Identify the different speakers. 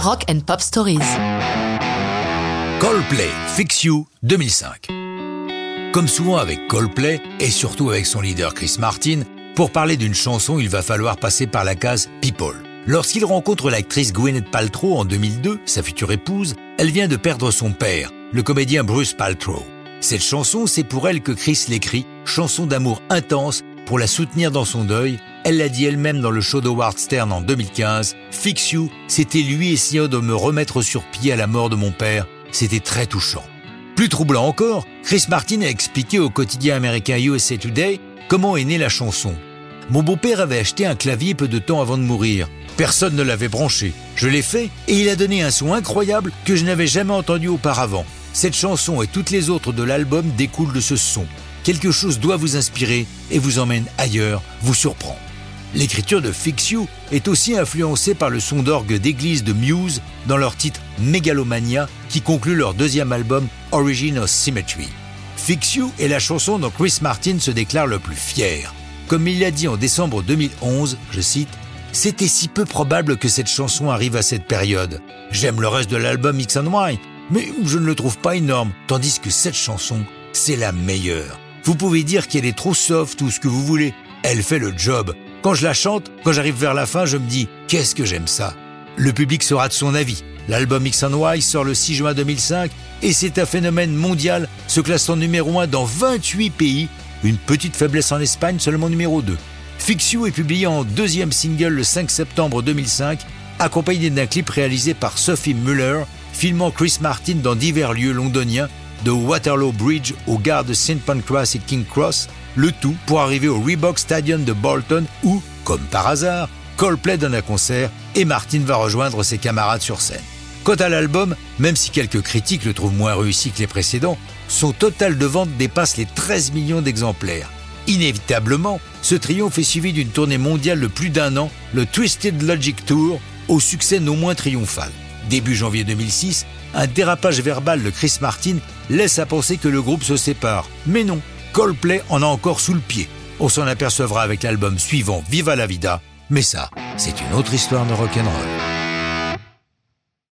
Speaker 1: Rock and Pop Stories.
Speaker 2: Coldplay, Fix You, 2005. Comme souvent avec Coldplay, et surtout avec son leader Chris Martin, pour parler d'une chanson, il va falloir passer par la case People. Lorsqu'il rencontre l'actrice Gwyneth Paltrow en 2002, sa future épouse, elle vient de perdre son père, le comédien Bruce Paltrow. Cette chanson, c'est pour elle que Chris l'écrit, chanson d'amour intense pour la soutenir dans son deuil. Elle l'a dit elle-même dans le show d'Howard Stern en 2015. Fix You, c'était lui essayant de me remettre sur pied à la mort de mon père. C'était très touchant. Plus troublant encore, Chris Martin a expliqué au quotidien américain USA Today comment est née la chanson. Mon beau-père avait acheté un clavier peu de temps avant de mourir. Personne ne l'avait branché. Je l'ai fait et il a donné un son incroyable que je n'avais jamais entendu auparavant. Cette chanson et toutes les autres de l'album découlent de ce son. Quelque chose doit vous inspirer et vous emmène ailleurs, vous surprend. L'écriture de Fix You est aussi influencée par le son d'orgue d'église de Muse dans leur titre Megalomania qui conclut leur deuxième album Origin of Symmetry. Fix You est la chanson dont Chris Martin se déclare le plus fier. Comme il l'a dit en décembre 2011, je cite, C'était si peu probable que cette chanson arrive à cette période. J'aime le reste de l'album X and Y, mais je ne le trouve pas énorme, tandis que cette chanson, c'est la meilleure. Vous pouvez dire qu'elle est trop soft ou ce que vous voulez, elle fait le job. Quand je la chante, quand j'arrive vers la fin, je me dis qu'est-ce que j'aime ça. Le public sera de son avis. L'album X and Y sort le 6 juin 2005 et c'est un phénomène mondial, se classant numéro 1 dans 28 pays, une petite faiblesse en Espagne, seulement numéro 2. Fix You est publié en deuxième single le 5 septembre 2005, accompagné d'un clip réalisé par Sophie Muller, filmant Chris Martin dans divers lieux londoniens, de Waterloo Bridge au gare de St. Pancras et King Cross, le tout pour arriver au Reebok Stadium de Bolton où, comme par hasard, Coldplay donne un concert et Martin va rejoindre ses camarades sur scène. Quant à l'album, même si quelques critiques le trouvent moins réussi que les précédents, son total de vente dépasse les 13 millions d'exemplaires. Inévitablement, ce triomphe est suivi d'une tournée mondiale de plus d'un an, le Twisted Logic Tour, au succès non moins triomphal. Début janvier 2006, un dérapage verbal de Chris Martin laisse à penser que le groupe se sépare. Mais non, Coldplay en a encore sous le pied. On s'en apercevra avec l'album suivant Viva la Vida, mais ça, c'est une autre histoire de rock'n'roll.